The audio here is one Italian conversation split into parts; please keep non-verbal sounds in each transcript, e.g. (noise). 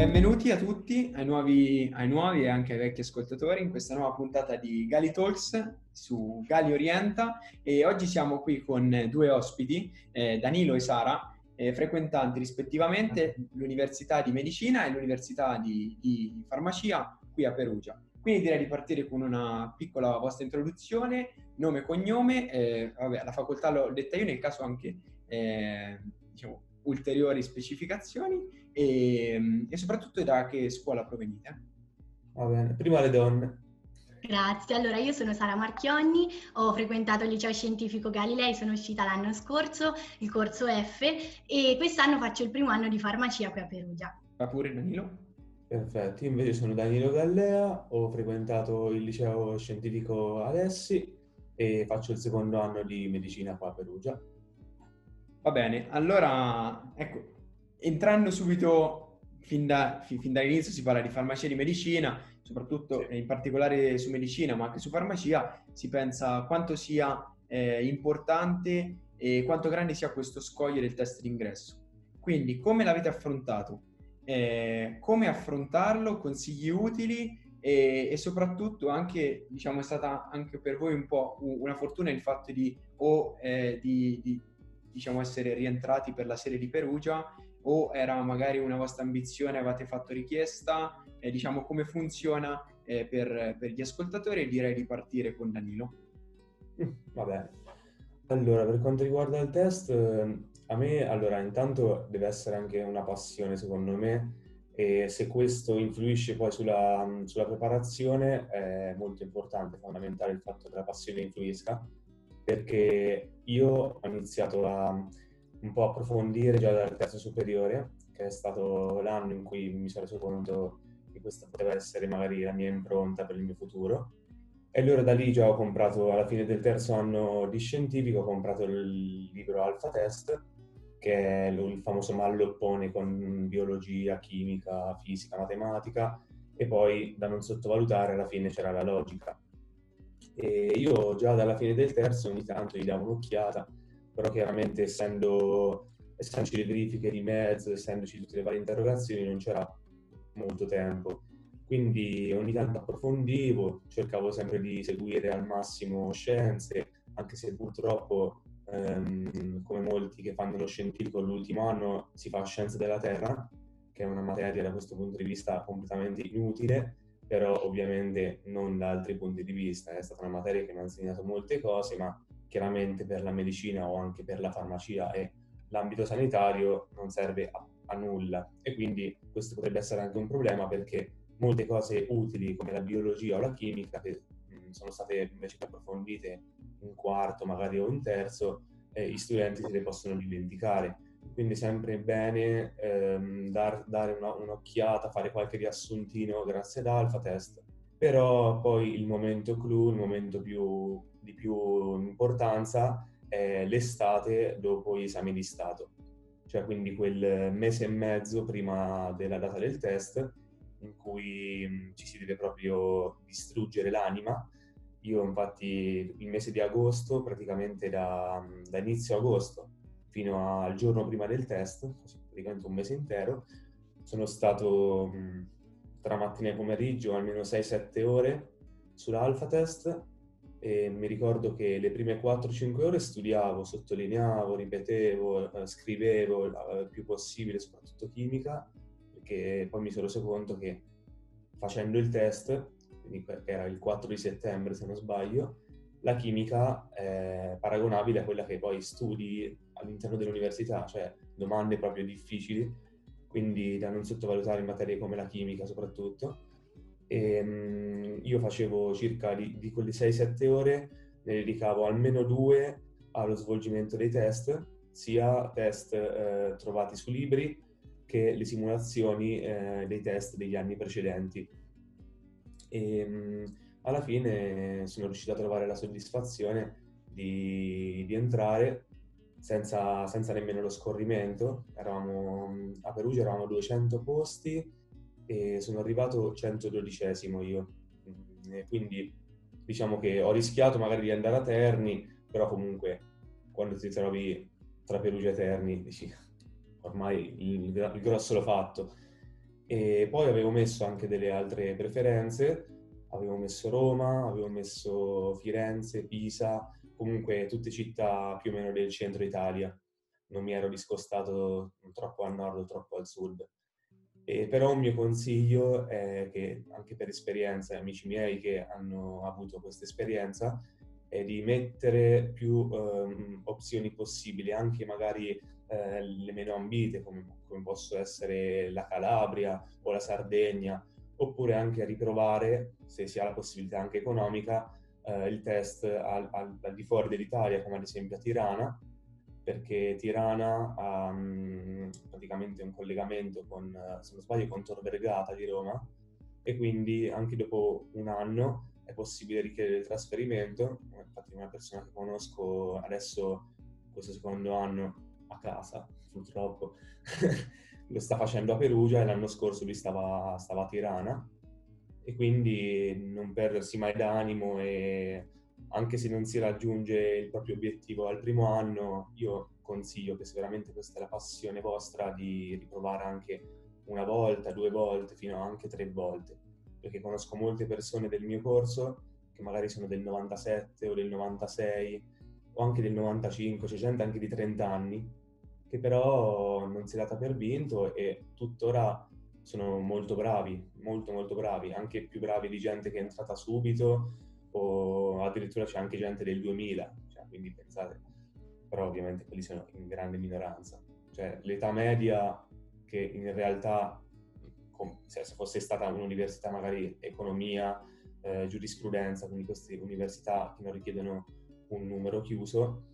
benvenuti a tutti, ai nuovi, ai nuovi, e anche ai vecchi ascoltatori in questa nuova puntata di Gali Talks su Gali Orienta e oggi siamo qui con due ospiti, eh, Danilo e Sara, eh, frequentanti rispettivamente l'Università di Medicina e l'Università di, di Farmacia qui a Perugia. Quindi direi di partire con una piccola vostra introduzione, nome e cognome, eh, vabbè, la facoltà l'ho detta io, nel caso anche eh, diciamo, ulteriori specificazioni e, e, soprattutto da che scuola provenite. Va bene, prima le donne. Grazie, allora io sono Sara Marchionni, ho frequentato il liceo scientifico Galilei, sono uscita l'anno scorso, il corso F e quest'anno faccio il primo anno di farmacia qui a Perugia. Va pure Danilo? Perfetto, io invece sono Danilo Gallea, ho frequentato il liceo scientifico Alessi e faccio il secondo anno di medicina qua a Perugia. Va bene, allora ecco, entrando subito fin, da, fin, dall'inizio si parla di farmacia e di medicina, soprattutto in particolare su medicina, ma anche su farmacia, si pensa quanto sia eh, importante e quanto grande sia questo scoglio del test d'ingresso. Quindi come l'avete affrontato? eh, come affrontarlo, consigli utili e, e, soprattutto anche, diciamo, è stata anche per voi un po' una fortuna il fatto di, o, eh, di, di diciamo, essere rientrati per la serie di Perugia o era magari una vostra ambizione, avete fatto richiesta, eh, diciamo come funziona eh, per, per, gli ascoltatori e direi di partire con Danilo. Mm, vabbè, allora per quanto riguarda il test, a me, allora, intanto deve essere anche una passione, secondo me, e se questo influisce poi sulla, sulla preparazione è molto importante, fondamentale il fatto che la passione influisca, perché io ho iniziato a un po' approfondire già dal terzo superiore, che è stato l'anno in cui mi sono reso conto che questa poteva essere magari la mia impronta per il mio futuro. E allora da lì già ho comprato, alla fine del terzo anno di scientifico, ho comprato il libro Alpha Test, che è il famoso malloppone con biologia, chimica, fisica, matematica e poi da non sottovalutare alla fine c'era la logica. E io già dalla fine del terzo ogni tanto gli davo un'occhiata, però chiaramente essendo, essendoci le verifiche di mezzo, essendoci tutte le varie interrogazioni non c'era molto tempo. Quindi ogni tanto approfondivo, cercavo sempre di seguire al massimo scienze, anche se purtroppo ehm, come molti che fanno lo scientifico l'ultimo anno si fa scienza della Terra, che è una materia da questo punto di vista completamente inutile, però ovviamente non da altri punti di vista. È stata una materia che mi ha insegnato molte cose, ma chiaramente per la medicina o anche per la farmacia e l'ambito sanitario non serve a, a nulla. E quindi questo potrebbe essere anche un problema perché molte cose utili come la biologia o la chimica che sono state invece approfondite in quarto magari o in terzo, eh, gli studenti se le possono dimenticare. Quindi sempre bene ehm, dar, dare una, un'occhiata, fare qualche riassuntino grazie ad Alpha Test, però poi il momento clou, il momento più, di più importanza è l'estate dopo gli esami di Stato, cioè quindi quel mese e mezzo prima della data del test in cui mh, ci si deve proprio distruggere l'anima. Io infatti il mese di agosto, praticamente da, da inizio agosto fino al giorno prima del test, praticamente un mese intero, sono stato tra mattina e pomeriggio almeno 6-7 ore sull'alfa test. E mi ricordo che le prime 4-5 ore studiavo, sottolineavo, ripetevo, eh, scrivevo il più possibile, soprattutto chimica, perché poi mi sono reso conto che facendo il test quindi era il 4 di settembre se non sbaglio, la chimica è paragonabile a quella che poi studi all'interno dell'università, cioè domande proprio difficili, quindi da non sottovalutare in materie come la chimica soprattutto. E, um, io facevo circa di, di quelle 6-7 ore, ne dedicavo almeno due allo svolgimento dei test, sia test eh, trovati su libri che le simulazioni eh, dei test degli anni precedenti e mh, alla fine sono riuscito a trovare la soddisfazione di, di entrare senza, senza, nemmeno lo scorrimento. Eravamo, a Perugia eravamo 200 posti e sono arrivato 112 io. E quindi diciamo che ho rischiato magari di andare a Terni, però comunque quando ti trovi tra Perugia e Terni dici ormai il, il grosso l'ho fatto E poi avevo messo anche delle altre preferenze, avevo messo Roma, avevo messo Firenze, Pisa, comunque tutte città più o meno del centro Italia. Non mi ero discostato troppo al nord o troppo al sud. E però un mio consiglio è che, anche per esperienza, amici miei che hanno avuto questa esperienza, è di mettere più um, opzioni possibili, anche magari eh, le meno ambite, come, come possono essere la Calabria o la Sardegna, oppure anche a riprovare, se si ha la possibilità anche economica, eh, il test al, al, al, di fuori dell'Italia, come ad esempio a Tirana, perché Tirana ha um, praticamente un collegamento con, se non sbaglio, con Tor Vergata di Roma e quindi anche dopo un anno è possibile richiedere il trasferimento. Infatti una persona che conosco adesso, questo secondo anno, a casa, purtroppo, (laughs) lo sta facendo a Perugia e l'anno scorso lui stava, stava a Tirana e quindi non perdersi mai d'animo e anche se non si raggiunge il proprio obiettivo al primo anno, io consiglio che se veramente questa è la passione vostra di riprovare anche una volta, due volte, fino anche tre volte, perché conosco molte persone del mio corso che magari sono del 97 o del 96 o anche del 95, c'è gente anche di 30 anni che però non si è data per vinto e tuttora sono molto bravi, molto molto bravi, anche più bravi di gente che è entrata subito o addirittura c'è anche gente del 2000, cioè, quindi pensate, però ovviamente quelli sono in grande minoranza. Cioè l'età media che in realtà se fosse stata un'università magari economia, eh, giurisprudenza, quindi queste università che non richiedono un numero chiuso,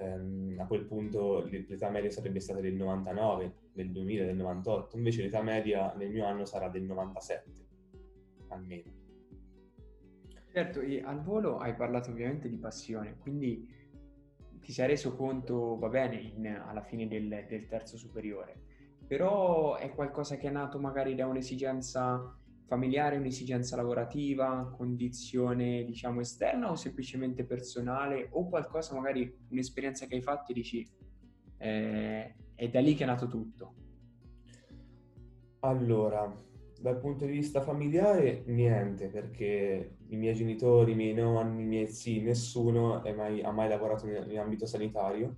ehm, a quel punto l'età media sarebbe stata del 99, del 2000, del 98, invece l'età media nel mio anno sarà del 97, almeno. Certo, e al volo hai parlato ovviamente di passione, quindi ti sei reso conto, va bene, in, alla fine del, del terzo superiore, però è qualcosa che è nato magari da un'esigenza familiare, un'esigenza lavorativa, condizione diciamo esterna o semplicemente personale o qualcosa magari un'esperienza che hai fatto e dici eh, è da lì che è nato tutto? Allora, dal punto di vista familiare niente perché i miei genitori, i miei nonni, i miei zii, nessuno mai, ha mai lavorato in, in ambito sanitario,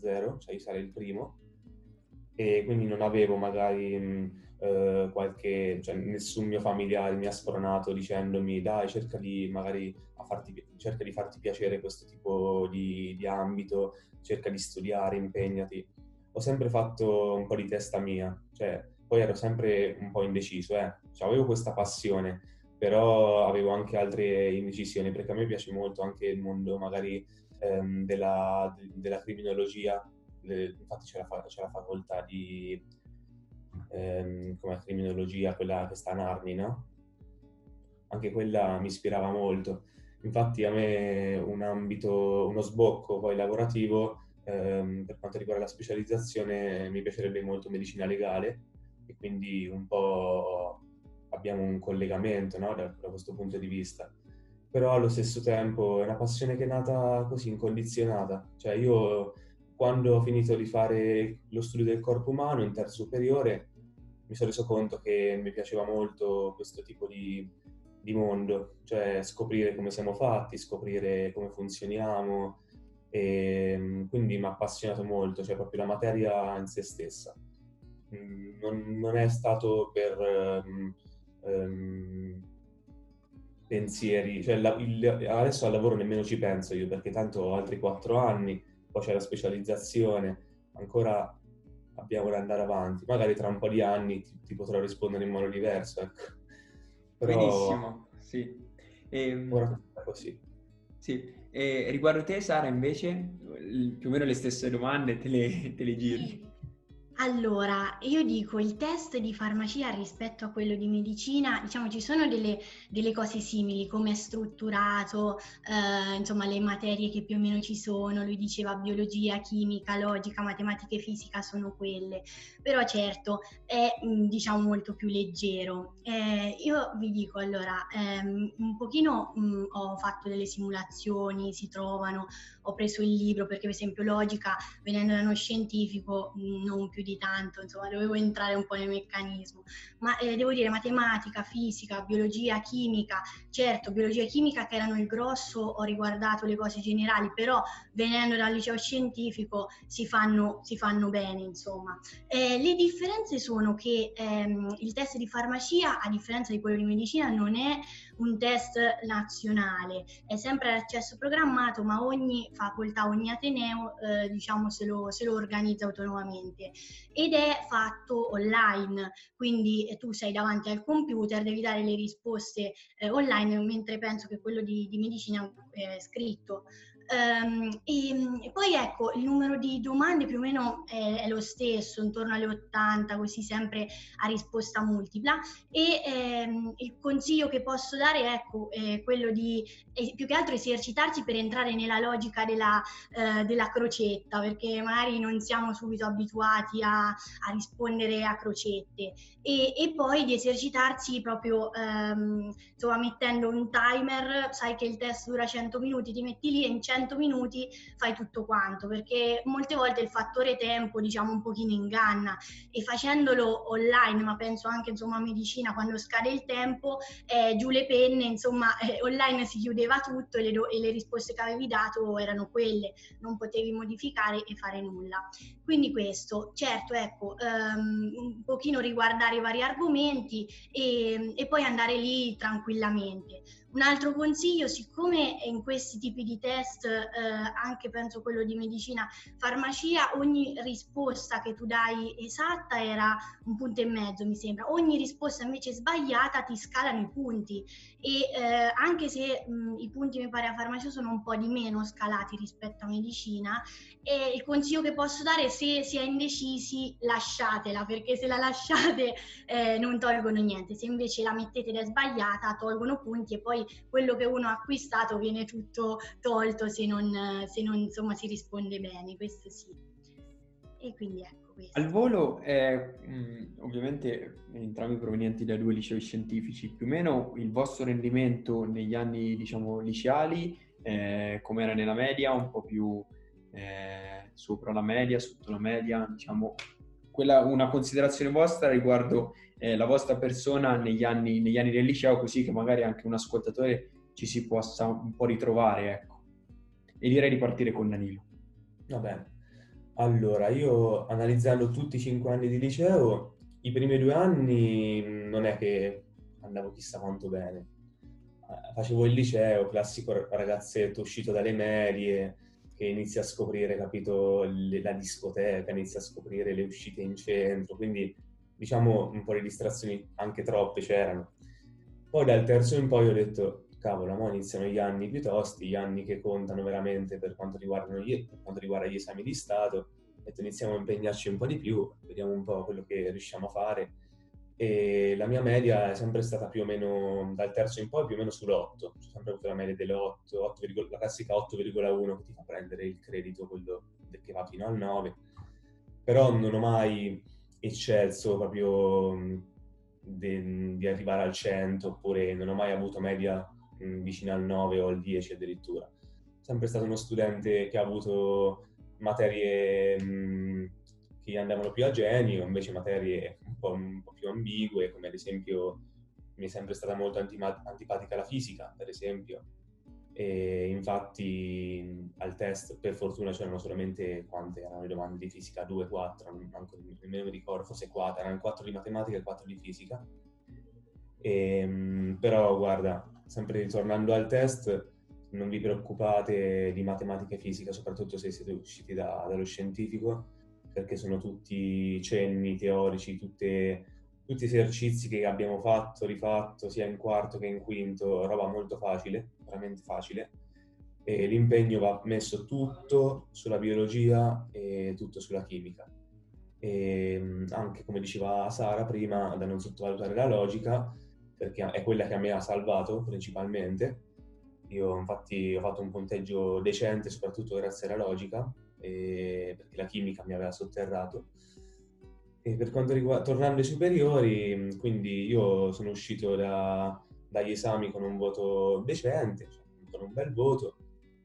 zero, cioè io sarei il primo e quindi non avevo magari mh, eh, qualche, cioè nessun mio familiare mi ha spronato dicendomi dai cerca di magari farti, cerca di farti piacere questo tipo di, di ambito, cerca di studiare, impegnati. Ho sempre fatto un po' di testa mia, cioè poi ero sempre un po' indeciso, eh. cioè, avevo questa passione, però avevo anche altre indecisioni perché a me piace molto anche il mondo magari ehm, della, della, criminologia, infatti c'è la, c'è la facoltà di ehm, come criminologia, quella che sta a Narni, no? Anche quella mi ispirava molto. Infatti a me un ambito, uno sbocco poi lavorativo ehm, per quanto riguarda la specializzazione mi piacerebbe molto medicina legale e quindi un po' abbiamo un collegamento no? da, da questo punto di vista però allo stesso tempo è una passione che è nata così incondizionata. Cioè io quando ho finito di fare lo studio del corpo umano in terzo superiore mi sono reso conto che mi piaceva molto questo tipo di, di mondo, cioè scoprire come siamo fatti, scoprire come funzioniamo e quindi mi ha appassionato molto, cioè proprio la materia in se stessa. Mm, non, non è stato per um, um, pensieri, cioè la, il, adesso al lavoro nemmeno ci penso io perché tanto ho altri quattro anni, poi c'è la specializzazione, ancora abbiamo da andare avanti. Magari tra un po' di anni ti, ti potrò rispondere in modo diverso, ecco. Però... Benissimo, sì. E, ehm, ora così. Sì. E riguardo te, Sara, invece, più o meno le stesse domande te le, te le giri. Allora, io dico il test di farmacia rispetto a quello di medicina, diciamo ci sono delle, delle cose simili, come è strutturato, eh, insomma le materie che più o meno ci sono, lui diceva biologia, chimica, logica, matematica e fisica sono quelle, però certo è diciamo molto più leggero. Eh, io vi dico allora, ehm, un pochino mh, ho fatto delle simulazioni, si trovano ho preso il libro, perché per esempio logica, venendo da uno scientifico, non più di tanto, insomma, dovevo entrare un po' nel meccanismo. Ma eh, devo dire matematica, fisica, biologia, chimica, certo, biologia e chimica che erano il grosso, ho riguardato le cose generali, però venendo dal liceo scientifico si fanno, si fanno bene, insomma. Eh, le differenze sono che ehm, il test di farmacia, a differenza di quello di medicina, non è un test nazionale, è sempre l'accesso programmato, ma ogni facoltà, ogni ateneo, eh, diciamo, se lo, se lo, organizza autonomamente ed è fatto online, quindi eh, tu sei davanti al computer, devi dare le risposte eh, online, mentre penso che quello di, di medicina è scritto. Um, e, poi ecco, il numero di domande più o meno è, è, lo stesso, intorno alle 80, così sempre a risposta multipla. E ehm, il consiglio che posso dare ecco, è quello di è più che altro esercitarci per entrare nella logica della, eh, della crocetta, perché magari non siamo subito abituati a, a rispondere a crocette. E, e, poi di esercitarsi proprio ehm, insomma, mettendo un timer, sai che il test dura 100 minuti, ti metti lì e in 100 100 minuti fai tutto quanto, perché molte volte il fattore tempo diciamo un pochino inganna e facendolo online, ma penso anche insomma a medicina, quando scade il tempo, eh, giù le penne, insomma (laughs) eh, online si chiudeva tutto e le, e le risposte che avevi dato erano quelle, non potevi modificare e fare nulla. Quindi questo, certo, ecco, um, un pochino riguardare i vari argomenti e, e poi andare lì tranquillamente. Un altro consiglio, siccome in questi tipi di test, eh, anche penso quello di medicina, farmacia, ogni risposta che tu dai esatta era un punto e mezzo, mi sembra. Ogni risposta invece sbagliata ti scalano i punti e eh, anche se mh, i punti mi pare a farmacia sono un po' di meno scalati rispetto a medicina, e il consiglio che posso dare è se si è indecisi lasciatela, perché se la lasciate eh, non tolgono niente, se invece la mettete ed è sbagliata tolgono punti e poi quello che uno ha acquistato viene tutto tolto se non, se non insomma, si risponde bene, questo sì. E quindi ecco. Questo. Al volo, eh, ovviamente entrambi provenienti da due licei scientifici, più o meno il vostro rendimento negli anni diciamo liceali, eh, come era nella media, un po' più eh, sopra la media, sotto la media, diciamo, quella, una considerazione vostra riguardo eh, la vostra persona negli anni, negli anni, del liceo, così che magari anche un ascoltatore ci si possa un po' ritrovare, ecco. E direi di partire con Danilo. Va bene. Allora, io analizzando tutti i cinque anni di liceo, i primi due anni non è che andavo chissà quanto bene. Eh, facevo il liceo, classico ragazzetto uscito dalle medie, che inizia a scoprire, capito, la discoteca, inizia a scoprire le uscite in centro, quindi diciamo un po' di distrazioni anche troppe c'erano. Poi dal terzo in poi ho detto, cavolo, ora iniziano gli anni più tosti, gli anni che contano veramente per quanto, gli, per quanto riguarda gli esami di Stato, ho detto iniziamo a impegnarci un po' di più, vediamo un po' quello che riusciamo a fare. E la mia media è sempre stata più o meno, dal terzo in poi, più o meno sull'8. Ho sempre avuto la media delle 8, 8 la classica 8,1 che ti fa prendere il credito, quello che va fino al 9. Però non ho mai eccelso proprio di, di arrivare al 100 oppure non ho mai avuto media mh, vicina al 9 o al 10 addirittura. Sempre stato uno studente che ha avuto materie mh, che andavano più a genio, invece materie un po', un po', più ambigue, come ad esempio mi è sempre stata molto antipatica la fisica, per esempio, e infatti al test per fortuna c'erano solamente quante erano le domande di fisica 2, 4, non, manco, nemmeno mi ricordo, forse 4, erano 4 di matematica e 4 di fisica. E, ehm, però guarda, sempre ritornando al test, non vi preoccupate di matematica e fisica, soprattutto se siete usciti da, dallo scientifico, perché sono tutti cenni teorici, tutte tutti esercizi che abbiamo fatto, rifatto sia in quarto che in quinto, roba molto facile, veramente facile. E l'impegno va messo tutto sulla biologia e tutto sulla chimica. E anche come diceva Sara prima, da non sottovalutare la logica, perché è quella che a me ha salvato principalmente. Io infatti ho fatto un punteggio decente, soprattutto grazie alla logica, perché la chimica mi aveva sotterrato e per quanto riguarda, tornando ai superiori, quindi io sono uscito da, dagli esami con un voto decente, cioè con un bel voto,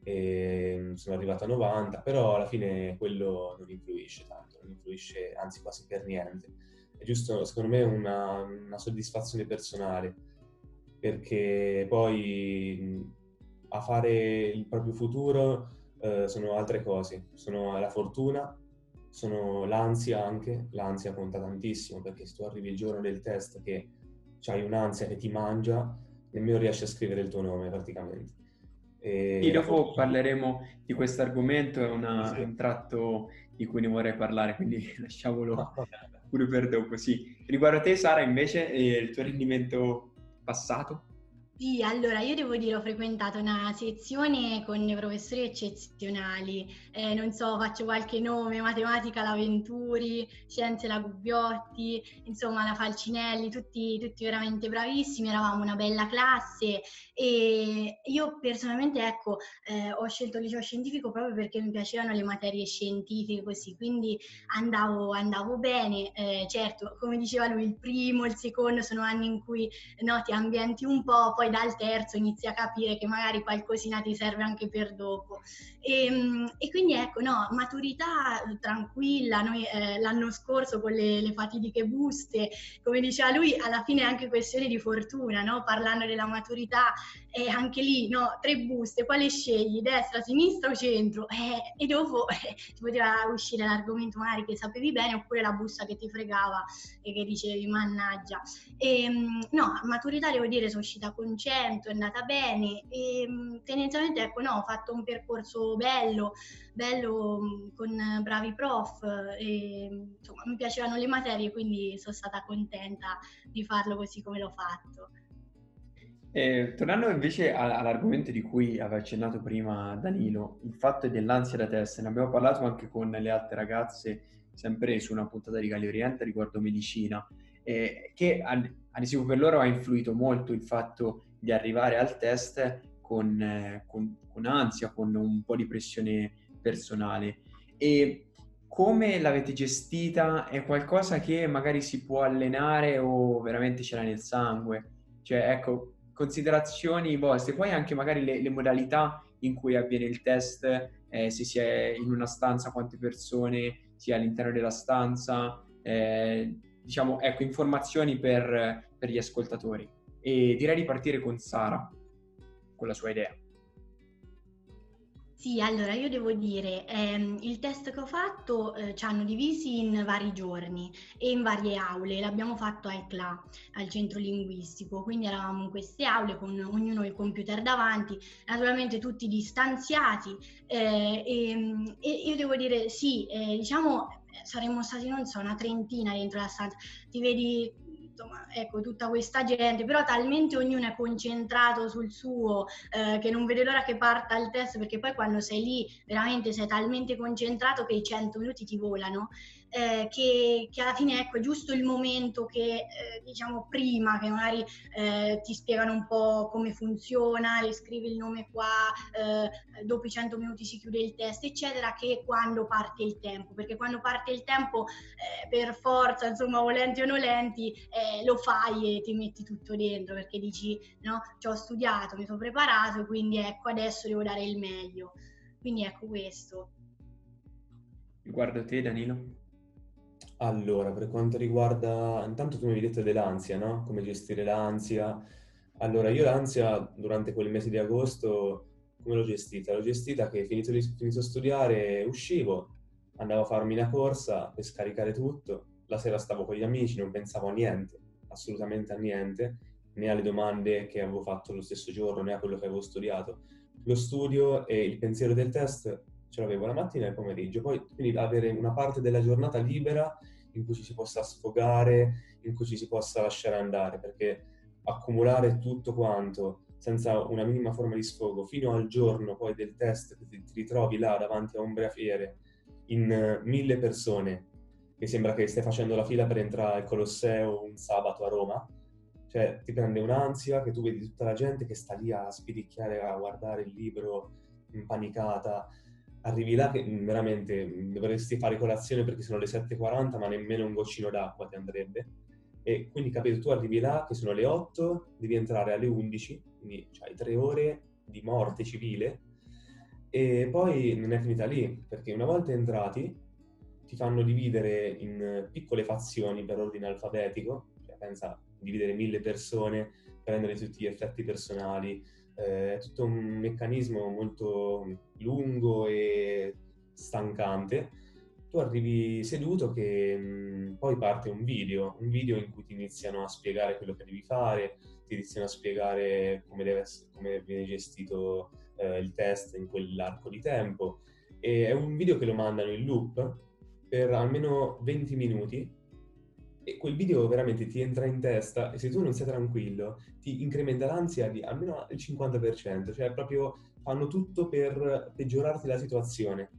e sono arrivato a 90, però alla fine quello non influisce tanto, non influisce anzi quasi per niente. È giusto, secondo me, una, una soddisfazione personale, perché poi a fare il proprio futuro eh, sono altre cose, sono la fortuna, sono l'ansia anche, l'ansia conta tantissimo perché se tu arrivi il giorno del test che hai un'ansia che ti mangia, nemmeno riesci a scrivere il tuo nome praticamente. E, e dopo fortuna... parleremo di questo argomento, è una, sì. un tratto di cui ne vorrei parlare, quindi (laughs) lasciamolo pure per dopo. Sì. Riguardo a te, Sara, invece, eh, il tuo rendimento passato? Sì, allora io devo dire ho frequentato una sezione con professori eccezionali, eh, non so, faccio qualche nome, matematica la Venturi, scienze la Gubbiotti, insomma la Falcinelli, tutti, tutti veramente bravissimi, eravamo una bella classe. E io personalmente ecco eh, ho scelto il liceo scientifico proprio perché mi piacevano le materie scientifiche così, quindi andavo, andavo bene, eh, certo come diceva lui il primo, il secondo sono anni in cui no, ti ambienti un po', poi dal terzo inizi a capire che magari qualcosina ti serve anche per dopo. E, ehm, e quindi ecco, no, maturità tranquilla, noi eh, l'anno scorso con le, le, fatidiche buste, come diceva lui, alla fine è anche questione di fortuna, no? parlando della maturità, e anche lì, no, tre buste, quale scegli, destra, sinistra o centro? Eh, e dopo (laughs) eh, ti poteva uscire l'argomento magari che sapevi bene oppure la busta che ti fregava e che dicevi mannaggia. E, ehm, no, maturità devo dire sono uscita con 100, è andata bene e ehm, tendenzialmente ecco no, ho fatto un percorso bello, bello con bravi prof e insomma mi piacevano le materie quindi sono stata contenta di farlo così come l'ho fatto. Eh, tornando invece all'argomento di cui aveva accennato prima Danilo, il fatto dell'ansia da test, ne abbiamo parlato anche con le altre ragazze, sempre su una puntata di Galli Oriente riguardo medicina, eh, che ad, ad esempio per loro ha influito molto il fatto di arrivare al test con, eh, con, con ansia, con un po' di pressione personale. E come l'avete gestita? È qualcosa che magari si può allenare o veramente ce l'ha nel sangue? Cioè, ecco, considerazioni vostre, poi anche magari le, le modalità in cui avviene il test, eh, se si è in una stanza, quante persone, si è all'interno della stanza, eh, diciamo, ecco, informazioni per, per gli ascoltatori. E direi di partire con Sara, con la sua idea. Sì, allora io devo dire, ehm, il test che ho fatto eh, ci hanno divisi in vari giorni e in varie aule, l'abbiamo fatto a ECLA, al centro linguistico, quindi eravamo in queste aule con ognuno il computer davanti, naturalmente tutti distanziati eh, e, e, io devo dire sì, eh, diciamo saremmo stati non so una trentina dentro la stanza, ti vedi insomma, ecco, tutta questa gente, però talmente ognuno è concentrato sul suo eh, che non vede l'ora che parta il test, perché poi quando sei lì veramente sei talmente concentrato che i 100 minuti ti volano eh, che, che, alla fine ecco, è giusto il momento che eh, diciamo prima che magari eh, ti spiegano un po' come funziona, le scrivi il nome qua, eh, dopo i 100 minuti si chiude il test, eccetera, che quando parte il tempo, perché quando parte il tempo eh, per forza, insomma, volenti o nolenti, eh, lo fai e ti metti tutto dentro perché dici no, ci ho studiato, mi sono preparato, quindi ecco adesso devo dare il meglio. Quindi ecco questo. Riguardo te Danilo? Allora, per quanto riguarda, intanto tu mi hai detto dell'ansia, no? Come gestire l'ansia. Allora, io l'ansia durante quel mese di agosto, come l'ho gestita? L'ho gestita che finito, di, finito studiare, uscivo, andavo a farmi una corsa per scaricare tutto, la sera stavo con gli amici, non pensavo a niente, assolutamente a niente, né alle domande che avevo fatto lo stesso giorno, né a quello che avevo studiato. Lo studio e il pensiero del test ce l'avevo la mattina e il pomeriggio, poi quindi avere una parte della giornata libera in cui ci si possa sfogare, in cui ci si possa lasciare andare, perché accumulare tutto quanto senza una minima forma di sfogo fino al giorno poi del test che ti, ritrovi là davanti a un breafiere in mille persone che sembra che stai facendo la fila per entrare al Colosseo un sabato a Roma cioè ti prende un'ansia che tu vedi tutta la gente che sta lì a spidicchiare a guardare il libro impanicata arrivi là che mm, veramente mm, dovresti fare colazione perché sono le 7.40 ma nemmeno un goccino d'acqua ti andrebbe. E quindi capito tu arrivi là che sono le 8 devi entrare alle 11 quindi hai tre ore di morte civile. E poi non è finita lì, perché una volta entrati ti fanno dividere in piccole fazioni per ordine alfabetico, cioè pensa dividere mille persone, prendere tutti gli effetti personali, è tutto un meccanismo molto lungo e stancante. Tu arrivi seduto che mh, poi parte un video, un video in cui ti iniziano a spiegare quello che devi fare, ti iniziano a spiegare come, deve come viene gestito eh, il test in quell'arco di tempo. E è un video che lo mandano in loop per almeno 20 minuti e quel video veramente ti entra in testa e se tu non sei tranquillo ti incrementa l'ansia di almeno il 50%, cioè proprio fanno tutto per peggiorarti la situazione.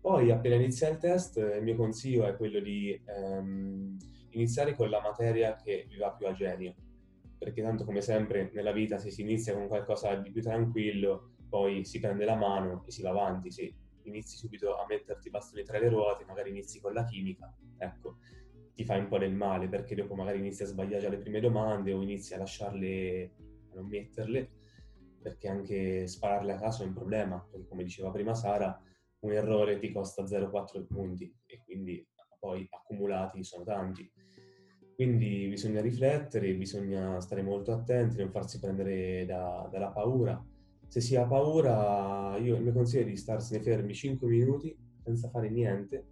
Poi appena inizia il test il mio consiglio è quello di ehm, iniziare con la materia che vi va più a genio, perché tanto come sempre nella vita se si inizia con qualcosa di più tranquillo poi si prende la mano e si va avanti, se inizi subito a metterti i bastoni tra le ruote, magari inizi con la chimica, ecco, ti fai un po' del male perché dopo magari inizi a sbagliare già le prime domande o inizi a lasciarle, a non metterle, perché anche spararle a caso è un problema, perché come diceva prima Sara, un errore ti costa 0,4 punti e quindi poi accumulati sono tanti. Quindi bisogna riflettere, bisogna stare molto attenti, non farsi prendere da, dalla paura se si ha paura, io il mio consiglio è di starsene fermi 5 minuti senza fare niente,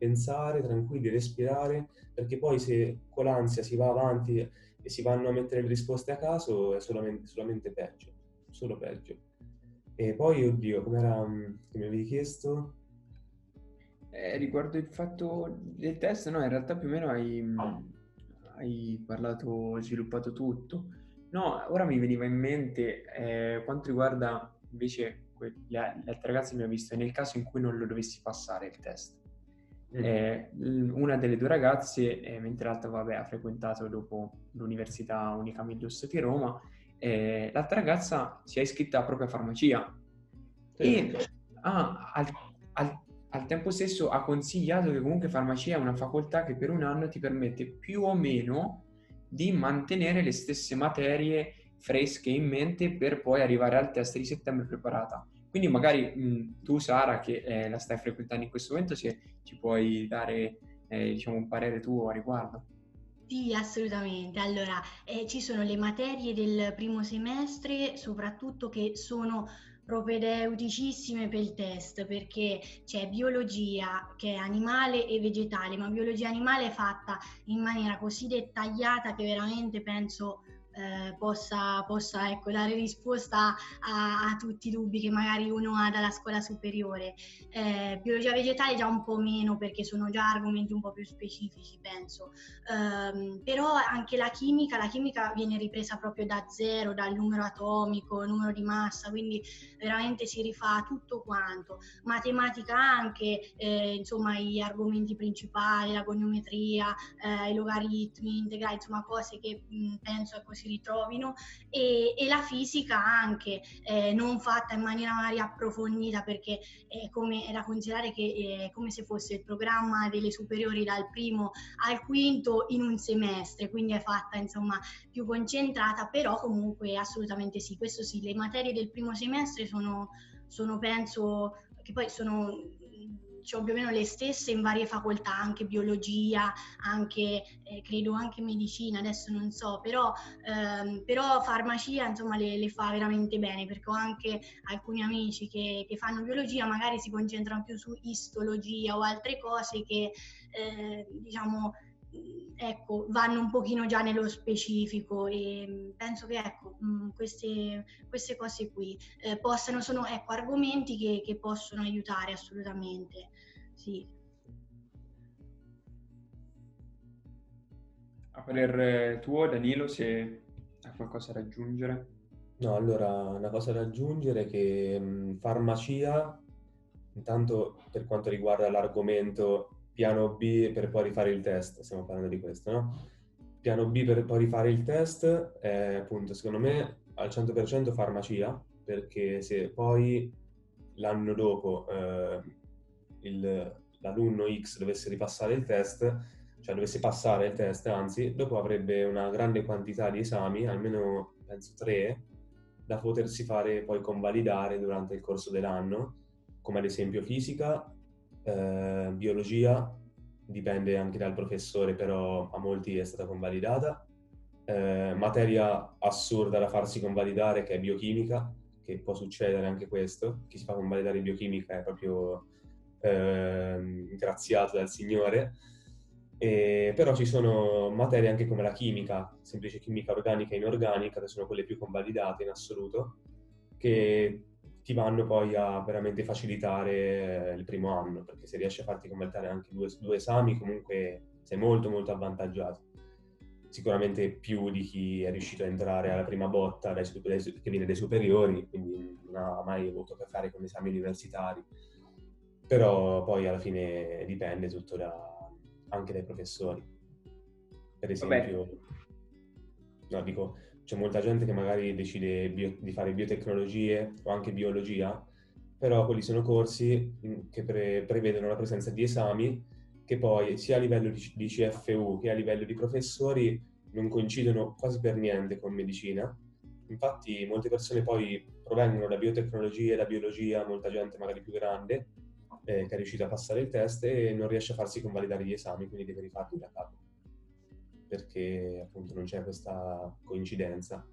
pensare, tranquilli, respirare, perché poi se con l'ansia si va avanti e si vanno a mettere le risposte a caso è solamente, solamente peggio, solo peggio. E poi, oddio, come era mm, che mi avevi chiesto? Eh, riguardo il fatto del test, no, in realtà più o meno hai, hai parlato, sviluppato tutto. No, ora mi veniva in mente eh, quanto riguarda invece que- le, le, altre ragazze che abbiamo visto, nel caso in cui non lo dovessi passare il test. Mm. Eh, una delle due ragazze, eh, mentre l'altra vabbè, ha frequentato dopo l'Università Unica Millus di Roma, eh, l'altra ragazza si è iscritta proprio a farmacia sì. e ha, al, al, al tempo stesso ha consigliato che comunque farmacia è una facoltà che per un anno ti permette più o meno di mantenere le stesse materie fresche in mente per poi arrivare al test di settembre preparata. Quindi magari mh, tu Sara che eh, la stai frequentando in questo momento se ci puoi dare eh, diciamo un parere tuo a riguardo. Sì, assolutamente. Allora, eh, ci sono le materie del primo semestre, soprattutto che sono propedeuticissime per il test perché c'è biologia che è animale e vegetale, ma biologia animale è fatta in maniera così dettagliata che veramente penso eh, possa, possa ecco, dare risposta a, a, tutti i dubbi che magari uno ha dalla scuola superiore. Eh, biologia vegetale già un po' meno perché sono già argomenti un po' più specifici, penso. Eh, però anche la chimica, la chimica viene ripresa proprio da zero, dal numero atomico, numero di massa, quindi veramente si rifà tutto quanto. Matematica anche, eh, insomma, gli argomenti principali, la goniometria, eh, i logaritmi, integrali, insomma, cose che mh, penso ecco, si ritrovino e, e la fisica anche eh, non fatta in maniera magari approfondita perché è, come, da considerare che è come se fosse il programma delle superiori dal primo al quinto in un semestre, quindi è fatta insomma più concentrata, però comunque assolutamente sì, questo sì, le materie del primo semestre sono, sono penso che poi sono cioè, più o meno le stesse in varie facoltà, anche biologia, anche eh, credo anche medicina, adesso non so, però, ehm, però farmacia insomma le, le, fa veramente bene perché ho anche alcuni amici che, che, fanno biologia, magari si concentrano più su istologia o altre cose che eh, diciamo ecco, vanno un pochino già nello specifico e mm, penso che ecco, mm, queste, queste cose qui eh, possano, sono ecco, argomenti che, che possono aiutare assolutamente. Sì. A parer tuo, Danilo, se hai qualcosa da aggiungere? No, allora, una cosa da aggiungere è che mh, mm, farmacia, intanto per quanto riguarda l'argomento piano B per poi rifare il test, stiamo parlando di questo, no? Piano B per poi rifare il test è appunto, secondo me, al 100% farmacia, perché se poi l'anno dopo eh, il, l'alunno X dovesse ripassare il test, cioè dovesse passare il test, anzi, dopo avrebbe una grande quantità di esami, almeno penso tre, da potersi fare poi convalidare durante il corso dell'anno, come ad esempio fisica, eh, biologia, dipende anche dal professore, però a molti è stata convalidata, eh, materia assurda da farsi convalidare che è biochimica, che può succedere anche questo, chi si fa convalidare biochimica è proprio eh, graziato dal Signore, e, però ci sono materie anche come la chimica, semplice chimica organica e inorganica, che sono quelle più convalidate in assoluto, che ti vanno poi a veramente facilitare il primo anno, perché se riesci a farti convalidare anche due, due esami, comunque sei molto molto avvantaggiato. Sicuramente più di chi è riuscito a entrare alla prima botta dai, che viene dai superiori, quindi non ha mai avuto a che fare con esami universitari. Però poi alla fine dipende tutto da, anche dai professori. Per esempio, Vabbè. no, dico, c'è molta gente che magari decide bio, di fare biotecnologie o anche biologia, però quelli sono corsi che pre, prevedono la presenza di esami che poi sia a livello di, di CFU che a livello di professori non coincidono quasi per niente con medicina. Infatti molte persone poi provengono da biotecnologie, da biologia, molta gente magari più grande, eh, che è riuscito a passare il test e non riesce a farsi convalidare gli esami, quindi deve rifarli da capo, perché appunto non c'è questa coincidenza.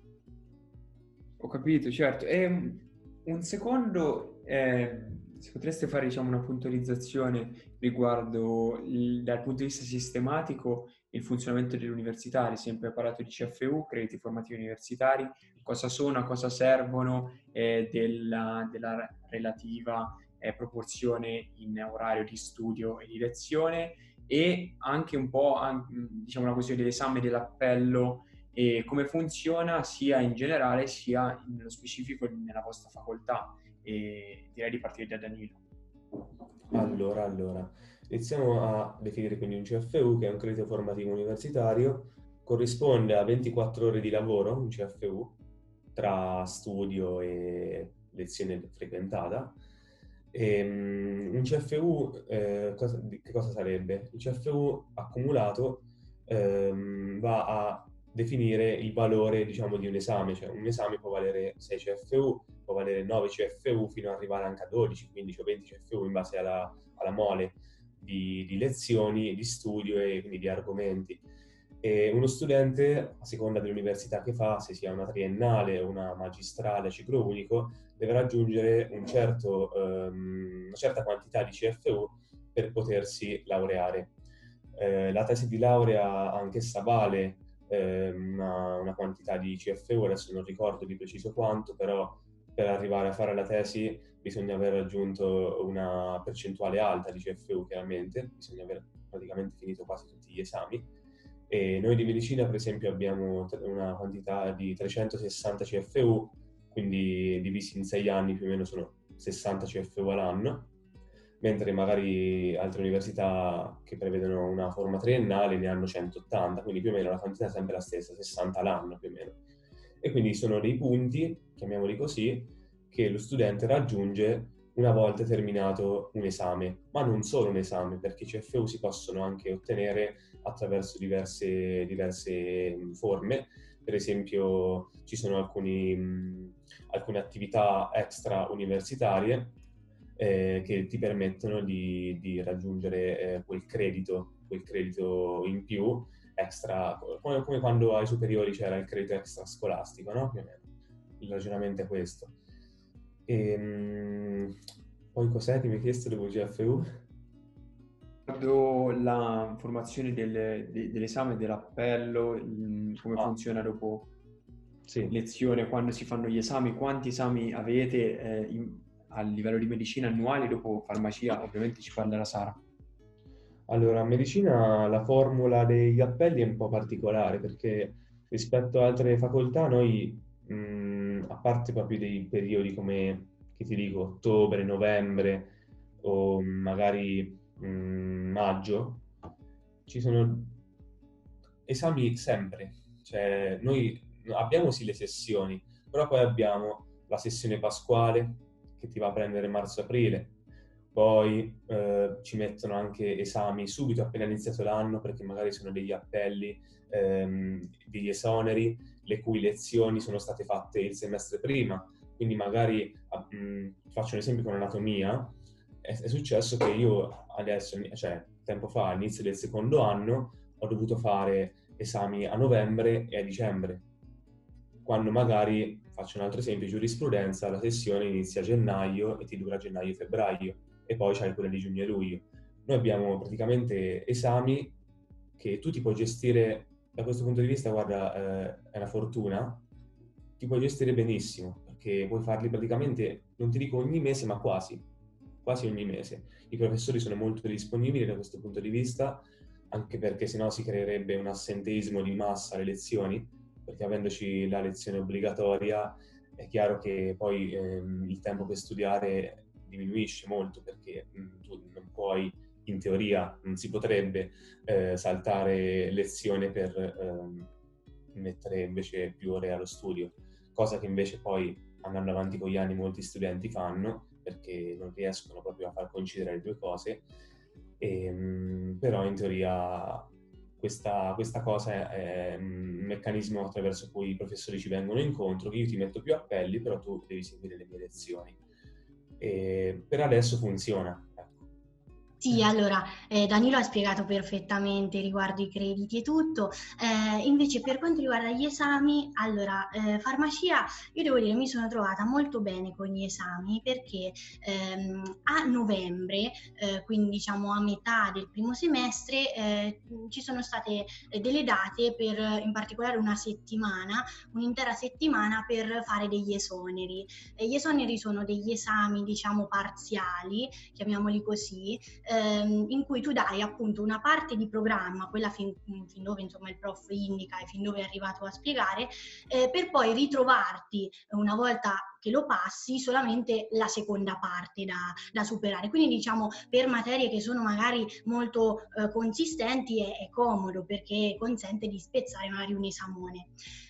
Ho capito, certo. E mm, un secondo, eh, se potreste fare diciamo, una puntualizzazione riguardo il, dal punto di vista sistematico il funzionamento degli universitari, sempre parlato di CFU, crediti formativi universitari, cosa sono, a cosa servono, eh, della, della relativa eh, proporzione in orario di studio e di lezione e anche un po' diciamo una questione dell'esame dell'appello e come funziona sia in generale sia nello specifico nella vostra facoltà e direi di partire da Danilo. Allora, allora, iniziamo a definire quindi un CFU che è un credito formativo universitario, corrisponde a 24 ore di lavoro, un CFU, tra studio e lezione frequentata, e, um, un CFU, eh, cosa, che cosa sarebbe? Il CFU accumulato ehm, va a definire il valore diciamo, di un esame, cioè un esame può valere 6 CFU, può valere 9 CFU fino ad arrivare anche a 12, 15 o 20 CFU in base alla, alla mole di, di, lezioni, di studio e quindi di argomenti. E uno studente, a seconda dell'università che fa, se sia una triennale una magistrale ciclo unico, deve raggiungere un certo, um, una certa quantità di CFU per potersi laureare. Eh, la tesi di laurea anch'essa vale eh, una, una, quantità di CFU, adesso non ricordo di preciso quanto, però per arrivare a fare la tesi bisogna aver raggiunto una percentuale alta di CFU, chiaramente, bisogna aver praticamente finito quasi tutti gli esami. E noi di medicina, per esempio, abbiamo una quantità di 360 CFU quindi divisi in sei anni più o meno sono 60 CFU all'anno, mentre magari altre università che prevedono una forma triennale ne hanno 180, quindi più o meno la quantità è sempre la stessa, 60 all'anno più o meno. E quindi sono dei punti, chiamiamoli così, che lo studente raggiunge una volta terminato un esame, ma non solo un esame, perché i CFU si possono anche ottenere attraverso diverse, diverse forme, per esempio ci sono alcuni, mh, alcune attività extra universitarie eh, che ti permettono di, di raggiungere eh, quel credito, quel credito in più extra, come, come, quando ai superiori c'era il credito extra scolastico, no? Il ragionamento è questo. E, ehm, mh, poi cos'è che mi hai chiesto del VGFU? Riguardo la formazione del, de, dell'esame, dell'appello, come ah. funziona dopo sì. lezione, quando si fanno gli esami, quanti esami avete eh, in, a livello di medicina annuali, dopo farmacia ovviamente ci parlerà Sara. Allora, a medicina la formula degli appelli è un po' particolare perché rispetto a altre facoltà noi, mh, a parte proprio dei periodi come, che ti dico, ottobre, novembre o magari mh, maggio, ci sono esami sempre. Cioè, noi abbiamo sì le sessioni, però poi abbiamo la sessione pasquale che ti va a prendere marzo-aprile, poi eh, ci mettono anche esami subito appena iniziato l'anno perché magari sono degli appelli, ehm, degli esoneri, le cui lezioni sono state fatte il semestre prima. Quindi magari, mh, mm, faccio un esempio con anatomia, è, è, successo che io adesso, cioè tempo fa, all'inizio del secondo anno, ho dovuto fare esami a novembre e a dicembre, quando magari, faccio un altro esempio, giurisprudenza, la sessione inizia a gennaio e ti dura gennaio-febbraio e poi c'hai quelle di giugno e luglio. Noi abbiamo praticamente esami che tu ti puoi gestire, da questo punto di vista, guarda, eh, è una fortuna, ti puoi gestire benissimo, perché puoi farli praticamente, non ti dico ogni mese, ma quasi, quasi ogni mese. I professori sono molto disponibili da questo punto di vista, anche perché sennò si creerebbe un assenteismo di massa alle lezioni, perché avendoci la lezione obbligatoria è chiaro che poi ehm, il tempo per studiare diminuisce molto perché mh, tu non puoi, in teoria, non si potrebbe eh, saltare lezione per ehm, mettere invece più ore allo studio, cosa che invece poi andando avanti con gli anni molti studenti fanno perché non riescono proprio a far coincidere le due cose, e, ehm, però in teoria questa, questa, cosa è, un meccanismo attraverso cui i professori ci vengono incontro, che io ti metto più appelli, però tu devi seguire le mie lezioni e per adesso funziona. Sì, allora eh, Danilo ha spiegato perfettamente riguardo i crediti e tutto, eh, invece per quanto riguarda gli esami, allora eh, farmacia io devo dire mi sono trovata molto bene con gli esami perché ehm, a novembre, eh, quindi diciamo a metà del primo semestre, eh, ci sono state delle date per in particolare una settimana, un'intera settimana per fare degli esoneri. gli esoneri sono degli esami diciamo parziali, chiamiamoli così, ehm, in cui tu dai appunto una parte di programma, quella fin, fin, dove insomma il prof indica e fin dove è arrivato a spiegare, eh, per poi ritrovarti una volta che lo passi solamente la seconda parte da, da superare. Quindi diciamo per materie che sono magari molto eh, consistenti è, è, comodo perché consente di spezzare magari un esamone.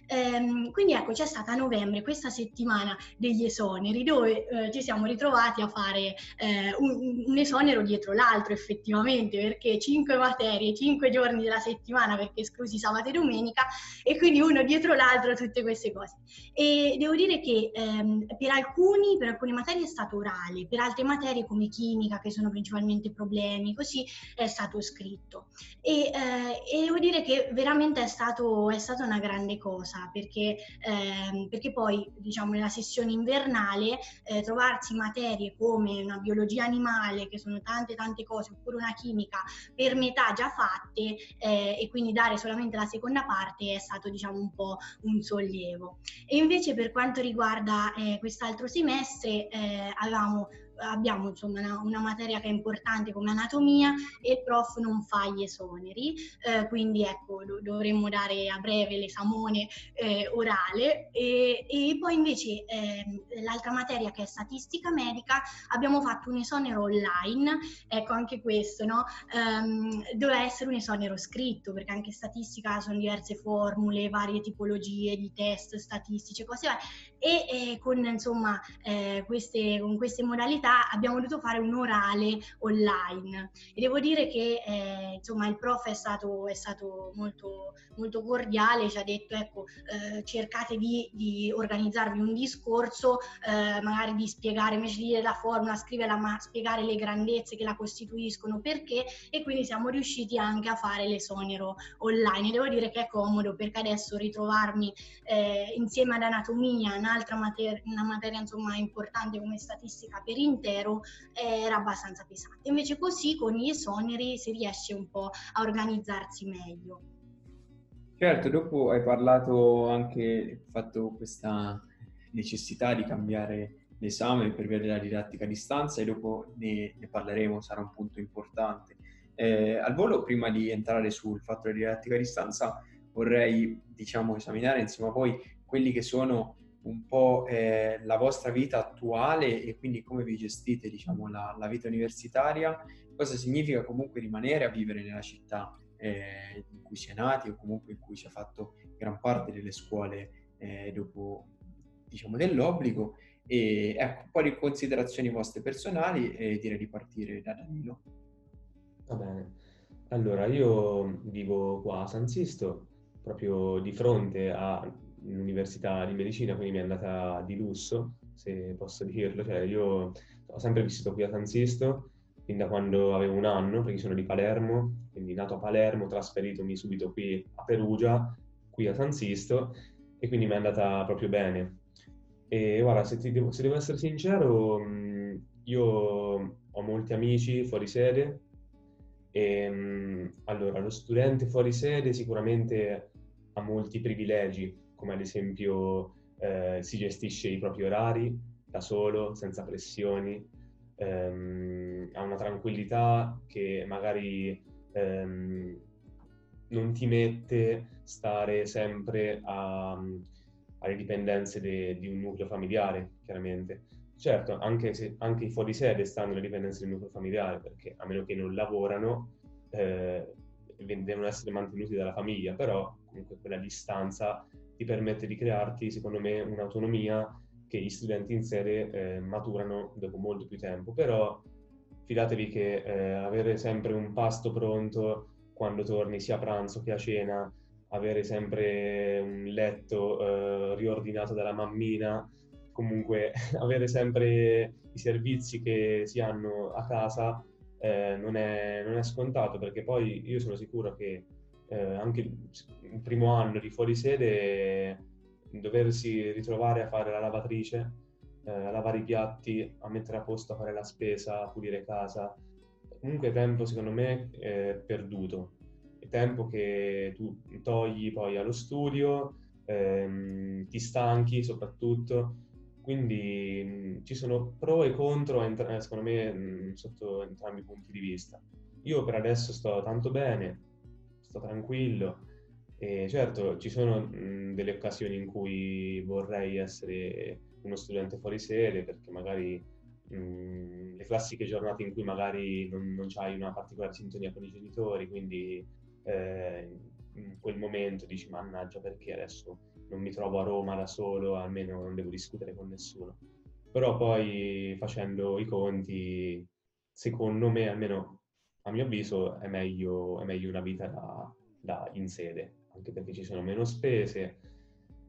Ehm, quindi ecco c'è stata a novembre questa settimana degli esoneri dove eh, ci siamo ritrovati a fare eh, un, un, esonero dietro l'altro effettivamente perché cinque materie, cinque giorni della settimana perché esclusi sabato e domenica e quindi uno dietro l'altro tutte queste cose. E devo dire che ehm, per alcuni, per alcune materie è stato orale, per altre materie come chimica, che sono principalmente problemi, così è stato scritto. E, eh, e devo dire che veramente è stato, è stata una grande cosa, perché, eh, perché poi, diciamo, nella sessione invernale, eh, trovarsi materie come una biologia animale, che sono tante tante cose, oppure una chimica per metà già fatte, eh, e quindi dare solamente la seconda parte è stato, diciamo, un po' un sollievo. E invece per quanto riguarda eh, quest'altro semestre eh, avevamo abbiamo insomma una, una, materia che è importante come anatomia e il prof non fa gli esoneri, eh, quindi ecco do, dovremmo dare a breve l'esamone eh, orale. E, e, poi invece eh, l'altra materia che è statistica medica abbiamo fatto un esonero online, ecco anche questo, no? Um, doveva essere un esonero scritto perché anche statistica sono diverse formule, varie tipologie di test statistici, cose varie. E con insomma eh, queste, con queste modalità realtà abbiamo dovuto fare un orale online e devo dire che eh, insomma il prof è stato, è stato molto, molto cordiale, ci ha detto ecco eh, cercate di, di, organizzarvi un discorso, eh, magari di spiegare invece di dire la formula, scriverla, ma spiegare le grandezze che la costituiscono, perché e quindi siamo riusciti anche a fare l'esonero online. Devo dire che è comodo perché adesso ritrovarmi eh, insieme ad anatomia, un'altra materia, una materia insomma importante come statistica per intero era abbastanza pesante. Invece così con gli esoneri si riesce un po' a organizzarsi meglio. Certo, dopo hai parlato anche, fatto questa necessità di cambiare l'esame per via della didattica a distanza e dopo ne, ne parleremo, sarà un punto importante. Eh, al volo, prima di entrare sul fatto della didattica a distanza, vorrei diciamo, esaminare insieme a voi quelli che sono un po' eh, la vostra vita attuale e quindi come vi gestite diciamo, la, la, vita universitaria, cosa significa comunque rimanere a vivere nella città eh, in cui si è nati o comunque in cui si è fatto gran parte delle scuole eh, dopo diciamo, dell'obbligo E ecco, un considerazioni vostre personali e direi di partire da Danilo. Va bene. Allora, io vivo qua a San Sisto, proprio di fronte all'Università di Medicina, quindi mi è andata di lusso, se posso dirlo. Cioè, io ho sempre vissuto qui a San Sisto, fin da quando avevo un anno, perché sono di Palermo, quindi nato a Palermo, trasferitomi subito qui a Perugia, qui a San Sisto, e quindi mi è andata proprio bene. E guarda, se, devo, se devo, essere sincero, io ho molti amici fuori sede, e allora lo studente fuori sede sicuramente ha molti privilegi, come ad esempio eh, si gestisce i propri orari da solo, senza pressioni, ehm, ha una tranquillità che magari ehm, non ti mette stare sempre a, alle dipendenze de, di un nucleo familiare, chiaramente. Certo, anche, se, anche i fuori sede stanno alle dipendenze del nucleo familiare, perché a meno che non lavorano, eh, devono essere mantenuti dalla famiglia, però comunque quella distanza ti permette di crearti, secondo me, un'autonomia che gli studenti in sede eh, maturano dopo molto più tempo. Però fidatevi che eh, avere sempre un pasto pronto quando torni sia a pranzo che a cena, avere sempre un letto eh, riordinato dalla mammina, comunque (laughs) avere sempre i servizi che si hanno a casa eh, non, è, non, è, scontato perché poi io sono sicuro che eh, anche il primo anno di fuori sede doversi ritrovare a fare la lavatrice, eh, a lavare i piatti, a mettere a posto, a fare la spesa, a pulire casa, comunque tempo secondo me è perduto, è tempo che tu togli poi allo studio, ehm, ti stanchi soprattutto, quindi mh, ci sono pro e contro entra- secondo me mh, sotto entrambi i punti di vista. Io per adesso sto tanto bene, sto tranquillo, e certo, ci sono mh, delle occasioni in cui vorrei essere uno studente fuori sede perché magari mh, le classiche giornate in cui magari non, non hai una particolare sintonia con i genitori, quindi eh, in quel momento dici mannaggia perché adesso non mi trovo a Roma da solo, almeno non devo discutere con nessuno. Però poi facendo i conti, secondo me, almeno a mio avviso, è meglio, è meglio una vita da, da in sede anche perché ci sono meno spese,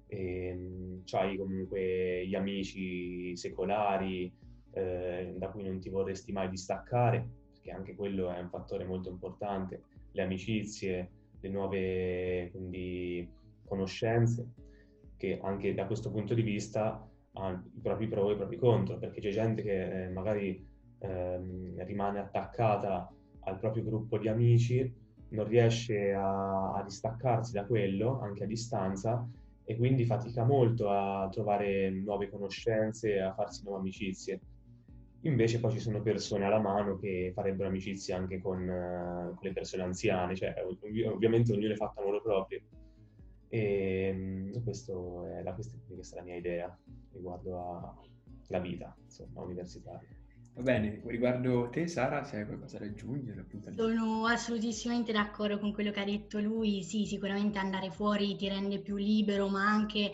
e, ehm, c'hai comunque gli amici secolari eh, da cui non ti vorresti mai distaccare, perché anche quello è un fattore molto importante, le amicizie, le nuove quindi, conoscenze, che anche da questo punto di vista hanno i propri pro e i propri contro, perché c'è gente che eh, magari eh, rimane attaccata al proprio gruppo di amici non riesce a, a distaccarsi da quello, anche a distanza, e quindi fatica molto a trovare nuove conoscenze a farsi nuove amicizie. Invece poi ci sono persone alla mano che farebbero amicizie anche con, uh, con le persone anziane, cioè ov- ovviamente ognuno è fatto a modo proprio. E um, questa è la, questa è la mia idea riguardo alla vita insomma, universitaria. Va bene, riguardo te Sara, se hai qualcosa da aggiungere? Sono assolutissimamente d'accordo con quello che ha detto lui, sì, sicuramente andare fuori ti rende più libero, ma anche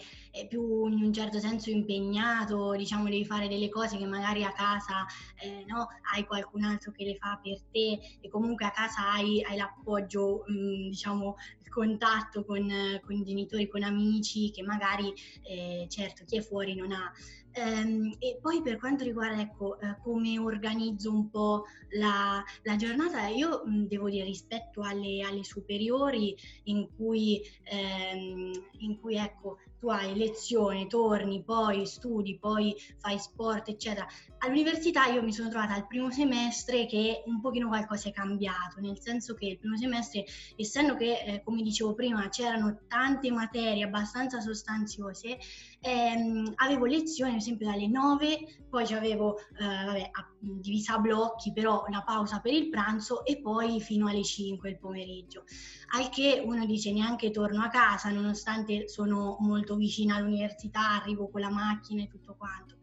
più in un certo senso impegnato, diciamo devi fare delle cose che magari a casa eh, no, hai qualcun altro che le fa per te e comunque a casa hai, hai l'appoggio, mh, mm, diciamo, il contatto con, con, genitori, con amici che magari eh, certo chi è fuori non ha. Um, e poi per quanto riguarda ecco, uh, come organizzo un po' la, la giornata, io mm, devo dire rispetto alle, alle superiori in cui, um, in cui ecco, tu hai lezioni, torni, poi studi, poi fai sport, eccetera. All'università io mi sono trovata al primo semestre che un pochino qualcosa è cambiato, nel senso che il primo semestre, essendo che, eh, come dicevo prima, c'erano tante materie abbastanza sostanziose, ehm, avevo lezioni, ad esempio, dalle 9, poi avevo, eh, vabbè, divisa a blocchi, però una pausa per il pranzo e poi fino alle 5 il pomeriggio. Al che uno dice neanche torno a casa, nonostante sono molto vicina all'università, arrivo con la macchina e tutto quanto.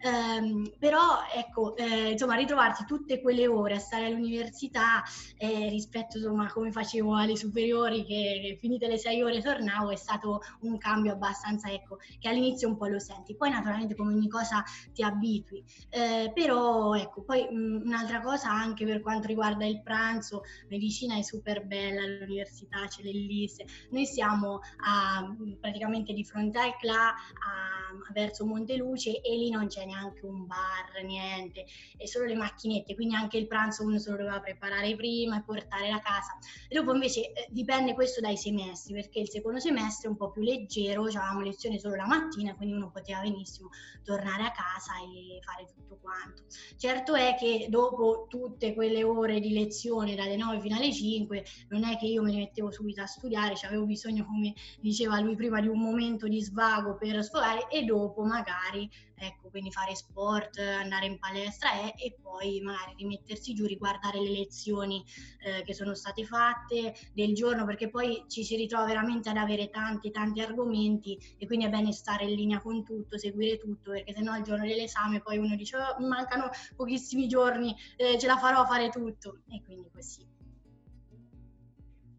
Ehm, però ecco, eh, insomma, ritrovarsi tutte quelle ore a stare all'università eh, rispetto insomma come facevo alle superiori che finite le sei ore tornavo è stato un cambio abbastanza ecco che all'inizio un po' lo senti, poi naturalmente come ogni cosa ti abitui, eh, però ecco poi mh, un'altra cosa anche per quanto riguarda il pranzo, medicina è super bella all'università, c'è l'Ellise, noi siamo a, praticamente di fronte al CLA a, verso Monteluce e lì non c'è neanche un bar, niente, è solo le macchinette, quindi anche il pranzo uno se lo doveva preparare prima e portare a casa. E dopo invece eh, dipende questo dai semestri, perché il secondo semestre è un po' più leggero, avevamo lezioni solo la mattina, quindi uno poteva benissimo tornare a casa e fare tutto quanto. Certo è che dopo tutte quelle ore di lezione dalle 9 fino alle 5, non è che io me ne mettevo subito a studiare, cioè avevo bisogno, come diceva lui prima, di un momento di svago per sfogare e dopo magari ecco, quindi fare sport, andare in palestra e, e poi magari rimettersi giù, riguardare le lezioni eh, che sono state fatte del giorno, perché poi ci si ritrova veramente ad avere tanti, tanti argomenti e quindi è bene stare in linea con tutto, seguire tutto, perché sennò il giorno dell'esame poi uno dice oh, mancano pochissimi giorni, eh, ce la farò a fare tutto e quindi così.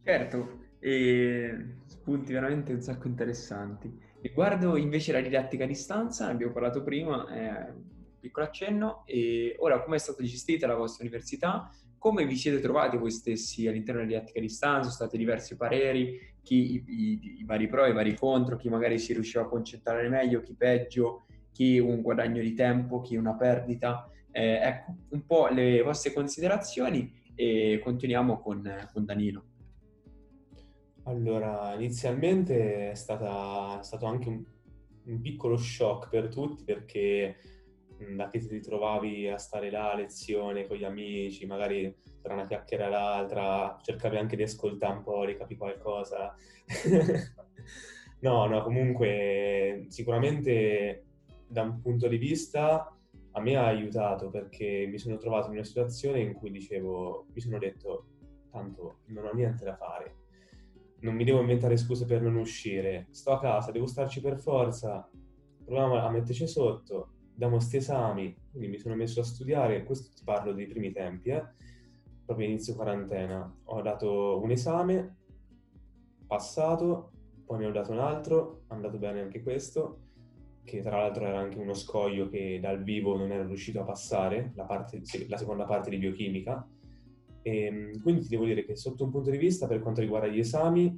Certo, e spunti veramente un sacco interessanti. Riguardo invece la didattica a distanza, ne abbiamo parlato prima, eh, piccolo accenno, e ora come è stata gestita la vostra università? Come vi siete trovati voi stessi all'interno della didattica a distanza? Sono stati diversi pareri, chi i, i, i vari pro, i vari contro, chi magari si riusciva a concentrare meglio, chi peggio, chi un guadagno di tempo, chi una perdita. Eh, ecco, un po' le vostre considerazioni e continuiamo con, con Danilo. Allora, inizialmente è, stata, è stato anche un, un, piccolo shock per tutti perché da che ti ritrovavi a stare là a lezione con gli amici, magari tra una chiacchiera e l'altra, cercavi anche di ascoltare un po', di capire qualcosa. (laughs) no, no, comunque sicuramente da un punto di vista a me ha aiutato perché mi sono trovato in una situazione in cui dicevo, mi sono detto, tanto non ho niente da fare non mi devo inventare scuse per non uscire, sto a casa, devo starci per forza, proviamo a metterci sotto, diamo sti esami, quindi mi sono messo a studiare, questo ti parlo dei primi tempi, eh? proprio inizio quarantena, ho dato un esame, passato, poi ne ho dato un altro, è andato bene anche questo, che tra l'altro era anche uno scoglio che dal vivo non ero riuscito a passare, la, parte, la seconda parte di biochimica, e, ehm, quindi ti devo dire che sotto un punto di vista, per quanto riguarda gli esami,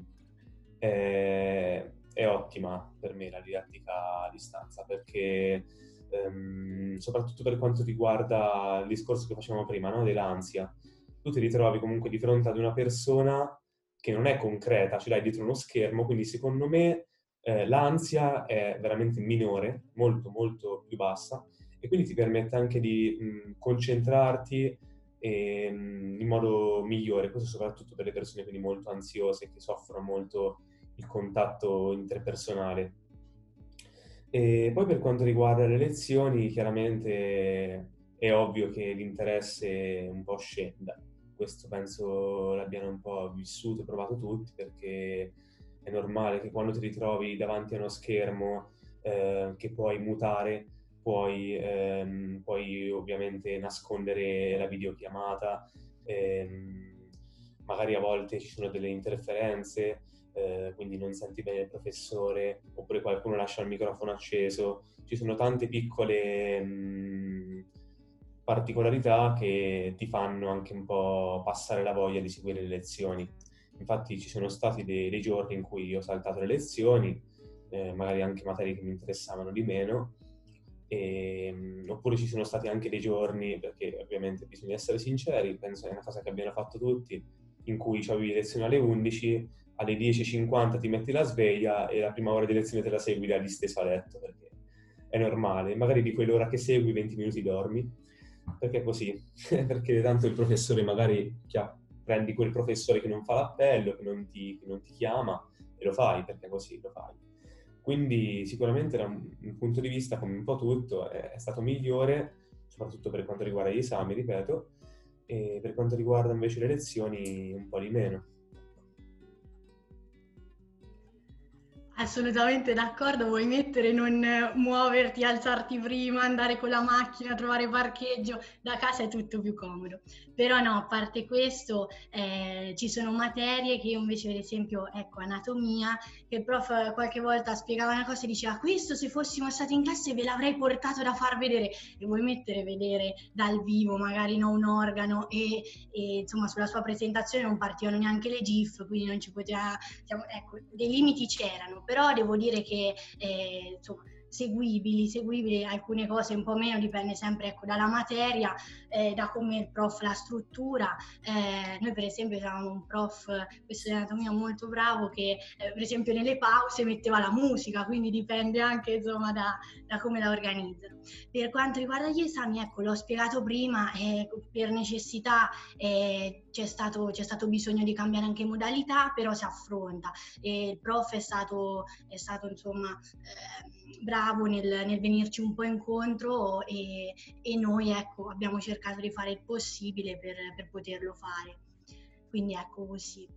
è, è ottima per me la didattica a distanza, perché ehm, soprattutto per quanto riguarda il discorso che facevamo prima, no? dell'ansia, tu ti ritrovi comunque di fronte ad una persona che non è concreta, ce l'hai dietro uno schermo, quindi secondo me eh, l'ansia è veramente minore, molto molto più bassa, e quindi ti permette anche di mh, concentrarti e, ehm, in modo migliore, questo soprattutto per le persone quindi molto ansiose che soffrono molto il contatto interpersonale. E poi per quanto riguarda le lezioni, chiaramente è ovvio che l'interesse un po' scenda. Questo penso l'abbiano un po' vissuto e provato tutti perché è normale che quando ti ritrovi davanti a uno schermo eh, che puoi mutare puoi, ehm, puoi ovviamente nascondere la videochiamata, ehm, magari a volte ci sono delle interferenze, eh, quindi non senti bene il professore, oppure qualcuno lascia il microfono acceso. Ci sono tante piccole mh, mm, particolarità che ti fanno anche un po' passare la voglia di seguire le lezioni. Infatti ci sono stati dei, dei giorni in cui ho saltato le lezioni, eh, magari anche materie che mi interessavano di meno, e, ehm, oppure ci sono stati anche dei giorni, perché ovviamente bisogna essere sinceri, penso è una cosa che abbiano fatto tutti, in cui avevi lezione alle 11, alle 10.50 ti metti la sveglia e la prima ora di lezione te la segui da disteso a letto, perché è normale. Magari di quell'ora che segui 20 minuti dormi, perché è così, (laughs) perché tanto il professore magari prendi quel professore che non fa l'appello, che non, ti, che non ti chiama e lo fai, perché così lo fai. Quindi sicuramente da un punto di vista, come un po' tutto, è, è stato migliore, soprattutto per quanto riguarda gli esami, ripeto, e per quanto riguarda invece le lezioni un po' di meno. Assolutamente d'accordo, vuoi mettere non muoverti, alzarti prima, andare con la macchina, trovare parcheggio, da casa è tutto più comodo. Però no, a parte questo, eh, ci sono materie che io invece, per esempio, ecco, anatomia, che il prof qualche volta spiegava una cosa e diceva questo se fossimo stati in classe ve l'avrei portato da far vedere e vuoi mettere vedere dal vivo magari no, un organo e, e, insomma sulla sua presentazione non partivano neanche le GIF, quindi non ci poteva, diciamo, ecco, dei limiti c'erano, però devo dire che eh, insomma seguibili, seguibili, alcune cose un po' meno, dipende sempre ecco, dalla materia, eh, da come il prof la struttura. Eh, noi per esempio avevamo un prof, questo di anatomia molto bravo, che eh, per esempio nelle pause metteva la musica, quindi dipende anche insomma da, da come la organizzano. Per quanto riguarda gli esami, ecco, l'ho spiegato prima, eh, per necessità eh, c'è stato, c'è, stato, bisogno di cambiare anche modalità, però si affronta. E il prof è stato, è stato insomma eh, bravo nel, nel, venirci un po' incontro e, e, noi ecco, abbiamo cercato di fare il possibile per, per poterlo fare. Quindi ecco così.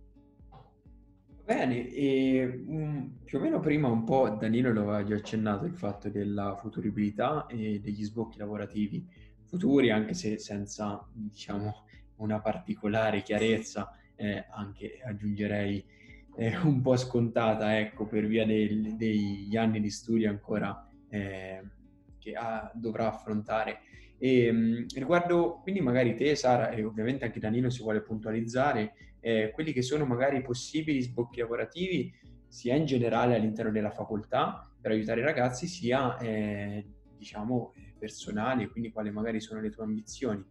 Bene, e um, più o meno prima un po' Danilo lo aveva già accennato il fatto della futuribilità e degli sbocchi lavorativi futuri, anche se senza, diciamo, una particolare chiarezza, eh, anche aggiungerei eh, un po' scontata, ecco, per via del, degli anni di studio ancora eh, che ha, dovrà affrontare. E, mh, riguardo quindi magari te, Sara, e ovviamente anche Danilo si vuole puntualizzare, eh, quelli che sono magari possibili sbocchi lavorativi sia in generale all'interno della facoltà per aiutare i ragazzi, sia eh, diciamo personali, quindi quali magari sono le tue ambizioni.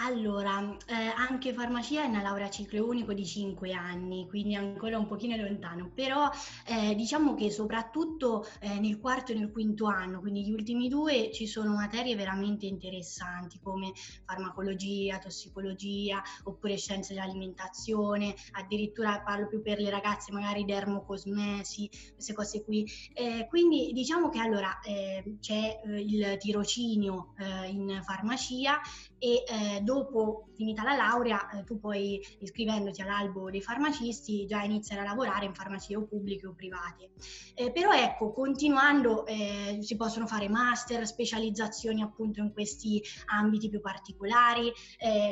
Allora, eh, anche farmacia è una laurea ciclo unico di 5 anni, quindi ancora un pochino lontano, però eh, diciamo che soprattutto eh, nel quarto e nel quinto anno, quindi gli ultimi due, ci sono materie veramente interessanti come farmacologia, tossicologia, oppure scienze dell'alimentazione, addirittura parlo più per le ragazze magari dermocosmesi, queste cose qui. Eh, quindi diciamo che allora eh, c'è eh, il tirocinio in farmacia e dopo finita la laurea eh, tu poi iscrivendoti all'albo dei farmacisti già iniziare a lavorare in farmacie o pubbliche o private. Eh, però ecco, continuando eh, si possono fare master, specializzazioni appunto in questi ambiti più particolari.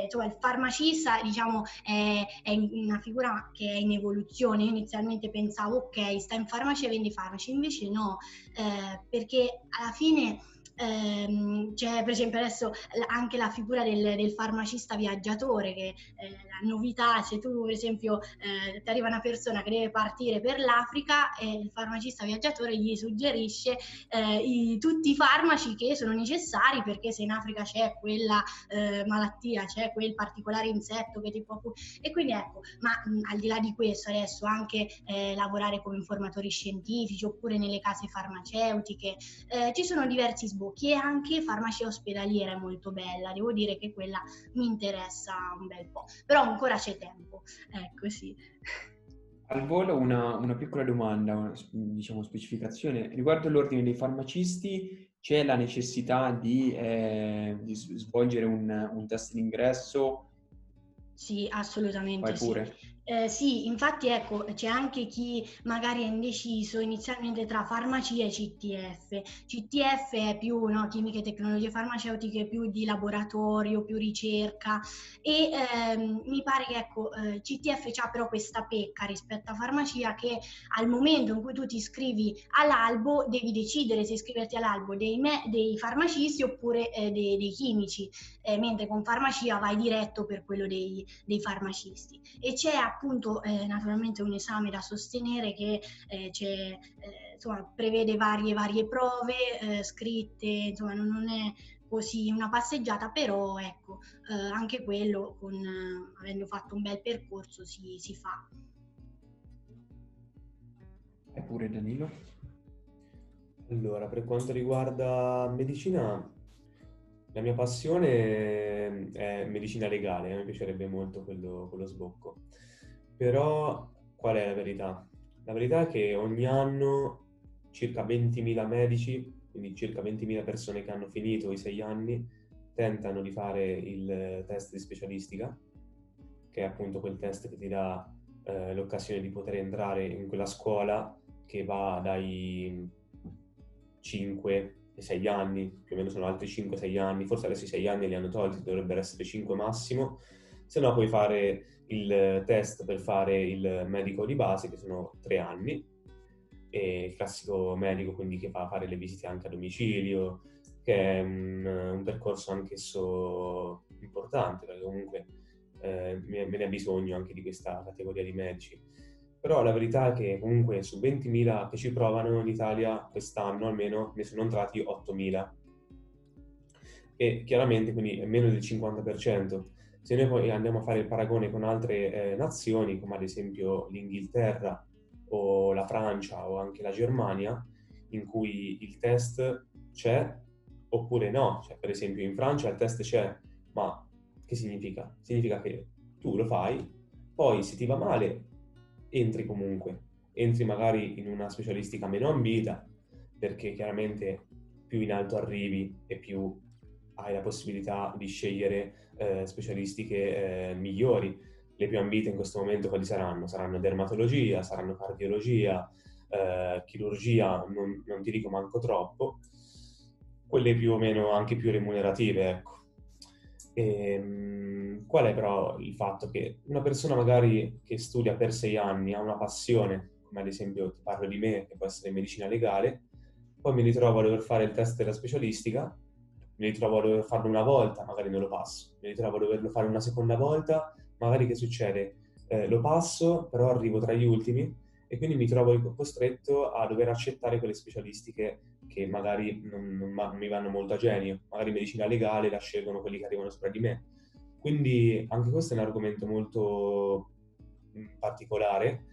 Insomma, il farmacista diciamo è, è, una figura che è in evoluzione. Io inizialmente pensavo ok, sta in farmacia e vendi farmaci, invece no, eh, perché alla fine ehm, c'è per esempio adesso anche la figura del, del farmacista viaggiatore che eh, la novità se tu per esempio eh, ti arriva una persona che deve partire per l'Africa e il farmacista viaggiatore gli suggerisce eh, i, tutti i farmaci che sono necessari perché se in Africa c'è quella eh, malattia, c'è quel particolare insetto che ti può... E quindi ecco, ma mh, al di là di questo adesso anche eh, lavorare come informatori scientifici oppure nelle case farmaceutiche, eh, ci sono diversi sbocchi che anche farmacia ospedaliera è molto bella, devo dire che quella mi interessa un bel po', però ancora c'è tempo, ecco sì. Al volo una, una piccola domanda, una, diciamo specificazione. Riguardo l'ordine dei farmacisti, c'è la necessità di, eh, di svolgere un, un, test d'ingresso? Sì, assolutamente Vai pure. Eh, sì, infatti ecco, c'è anche chi magari è indeciso inizialmente tra farmacia e CTF. CTF è più no, chimiche e tecnologie farmaceutiche, più di laboratorio, più ricerca e ehm, mi pare che ecco, eh, CTF ha però questa pecca rispetto a farmacia che al momento in cui tu ti iscrivi all'albo devi decidere se iscriverti all'albo dei, me- dei farmacisti oppure eh, dei, dei, chimici, eh, mentre con farmacia vai diretto per quello dei, dei farmacisti. E c'è appunto eh, naturalmente un esame da sostenere che eh, eh, insomma, prevede varie, varie prove eh, scritte, insomma non, è così una passeggiata, però ecco, eh, anche quello con, avendo fatto un bel percorso si, si fa. Eppure Danilo? Allora, per quanto riguarda medicina, la mia passione è medicina legale, me piacerebbe molto quello, quello sbocco. Però qual è la verità? La verità è che ogni anno circa 20.000 medici, quindi circa 20.000 persone che hanno finito i sei anni, tentano di fare il test di specialistica, che è appunto quel test che ti dà eh, l'occasione di poter entrare in quella scuola che va dai 5 ai 6 anni, più o meno sono altri 5-6 anni, forse adesso i 6 anni li hanno tolti, dovrebbero essere 5 massimo, se no puoi fare il test per fare il medico di base che sono 3 anni, il classico medico quindi che fa fare le visite anche a domicilio, che è un, un percorso anch'esso importante perché comunque eh, me ne ha bisogno anche di questa categoria di medici. Però la verità è che comunque su 20.000 che ci provano in Italia quest'anno almeno ne sono entrati 8.000 e chiaramente quindi è meno del 50%. Se noi poi andiamo a fare il paragone con altre eh, nazioni, come ad esempio l'Inghilterra o la Francia o anche la Germania, in cui il test c'è oppure no. Cioè, per esempio in Francia il test c'è, ma che significa? Significa che tu lo fai, poi se ti va male entri comunque, entri magari in una specialistica meno ambita, perché chiaramente più in alto arrivi e più hai la possibilità di scegliere eh, specialistiche eh, migliori. Le più ambite in questo momento quali saranno? Saranno dermatologia, saranno cardiologia, eh, chirurgia, non, non ti dico manco troppo, quelle più o meno anche più remunerative, ecco. E, ehm, qual è però il fatto che una persona magari che studia per sei anni ha una passione, come ad esempio ti parlo di me, che può essere medicina legale, poi mi ritrovo a dover fare il test della specialistica, mi ritrovo a dover farlo una volta, magari non lo passo, mi ritrovo a doverlo fare una seconda volta, magari che succede? Eh, lo passo, però arrivo tra gli ultimi e quindi mi trovo costretto a dover accettare quelle specialistiche che magari non, non, non, mi vanno molto a genio, magari medicina legale la scelgono quelli che arrivano sopra di me. Quindi anche questo è un argomento molto mm, particolare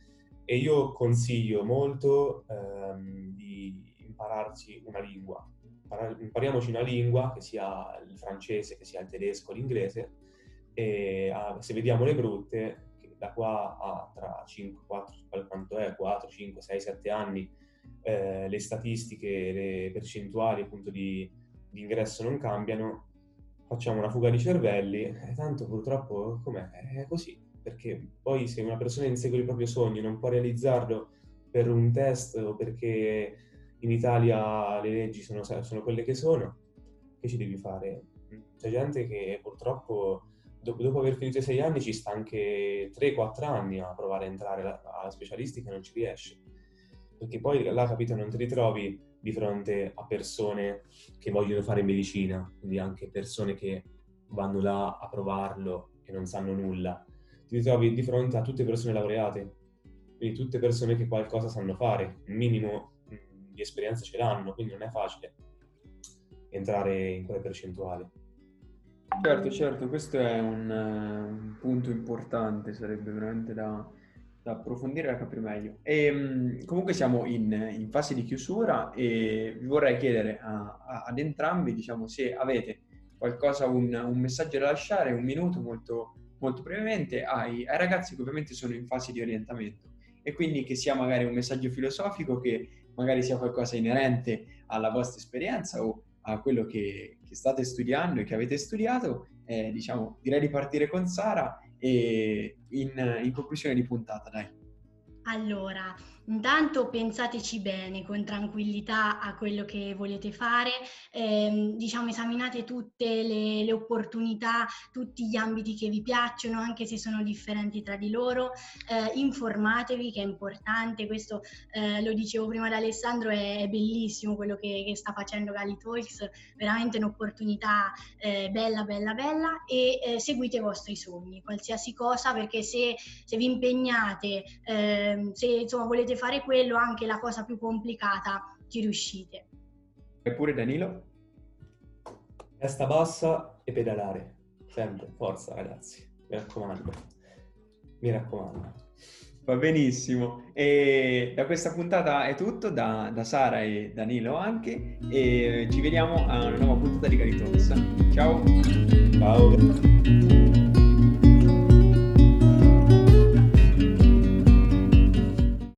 e io consiglio molto ehm, di impararci una lingua. Impariamoci una lingua, che sia il francese, che sia il tedesco, l'inglese, e ah, se vediamo le brutte, da qua a tra 5, 4, quanto è, 4, 5, 6, 7 anni, eh, le statistiche, le percentuali appunto di, di, ingresso non cambiano, facciamo una fuga di cervelli e tanto purtroppo com'è? È così, perché poi se una persona insegue il proprio sogno e non può realizzarlo per un test o perché in Italia le leggi sono, sono quelle che sono, che ci devi fare? C'è gente che purtroppo dopo, aver finito i sei anni ci sta anche 3-4 anni a provare a entrare alla specialistica e non ci riesce. Perché poi là, capito, non ti ritrovi di fronte a persone che vogliono fare medicina, quindi anche persone che vanno là a provarlo e non sanno nulla. Ti ritrovi di fronte a tutte persone laureate, quindi tutte persone che qualcosa sanno fare, un minimo di esperienza ce l'hanno, quindi non è facile entrare in quelle percentuali. Certo, certo, questo è un, un punto importante, sarebbe veramente da, da approfondire e capire meglio. E, ehm, comunque siamo in, in, fase di chiusura e vi vorrei chiedere a, a, ad entrambi, diciamo, se avete qualcosa, un, un, messaggio da lasciare, un minuto molto, molto brevemente ai, ai ragazzi che ovviamente sono in fase di orientamento e quindi che sia magari un messaggio filosofico, che magari sia qualcosa inerente alla vostra esperienza o a quello che, che state studiando e che avete studiato, eh, diciamo, direi di partire con Sara e in, in conclusione di puntata, dai. Allora, Intanto pensateci bene, con tranquillità a quello che volete fare, eh, diciamo esaminate tutte le, le, opportunità, tutti gli ambiti che vi piacciono, anche se sono differenti tra di loro, eh, informatevi che è importante, questo eh, lo dicevo prima da Alessandro, è, è bellissimo quello che, che, sta facendo Gali Talks, veramente un'opportunità eh, bella, bella, bella. E eh, seguite i vostri sogni, qualsiasi cosa, perché se, se vi impegnate, ehm, se insomma volete volete fare quello, anche la cosa più complicata, ci riuscite. Eppure Danilo? Testa bassa e pedalare, sempre, forza ragazzi, mi raccomando, mi raccomando. Va benissimo. E da questa puntata è tutto, da, da, Sara e Danilo anche, e ci vediamo a una nuova puntata di Caritos. Ciao! Ciao!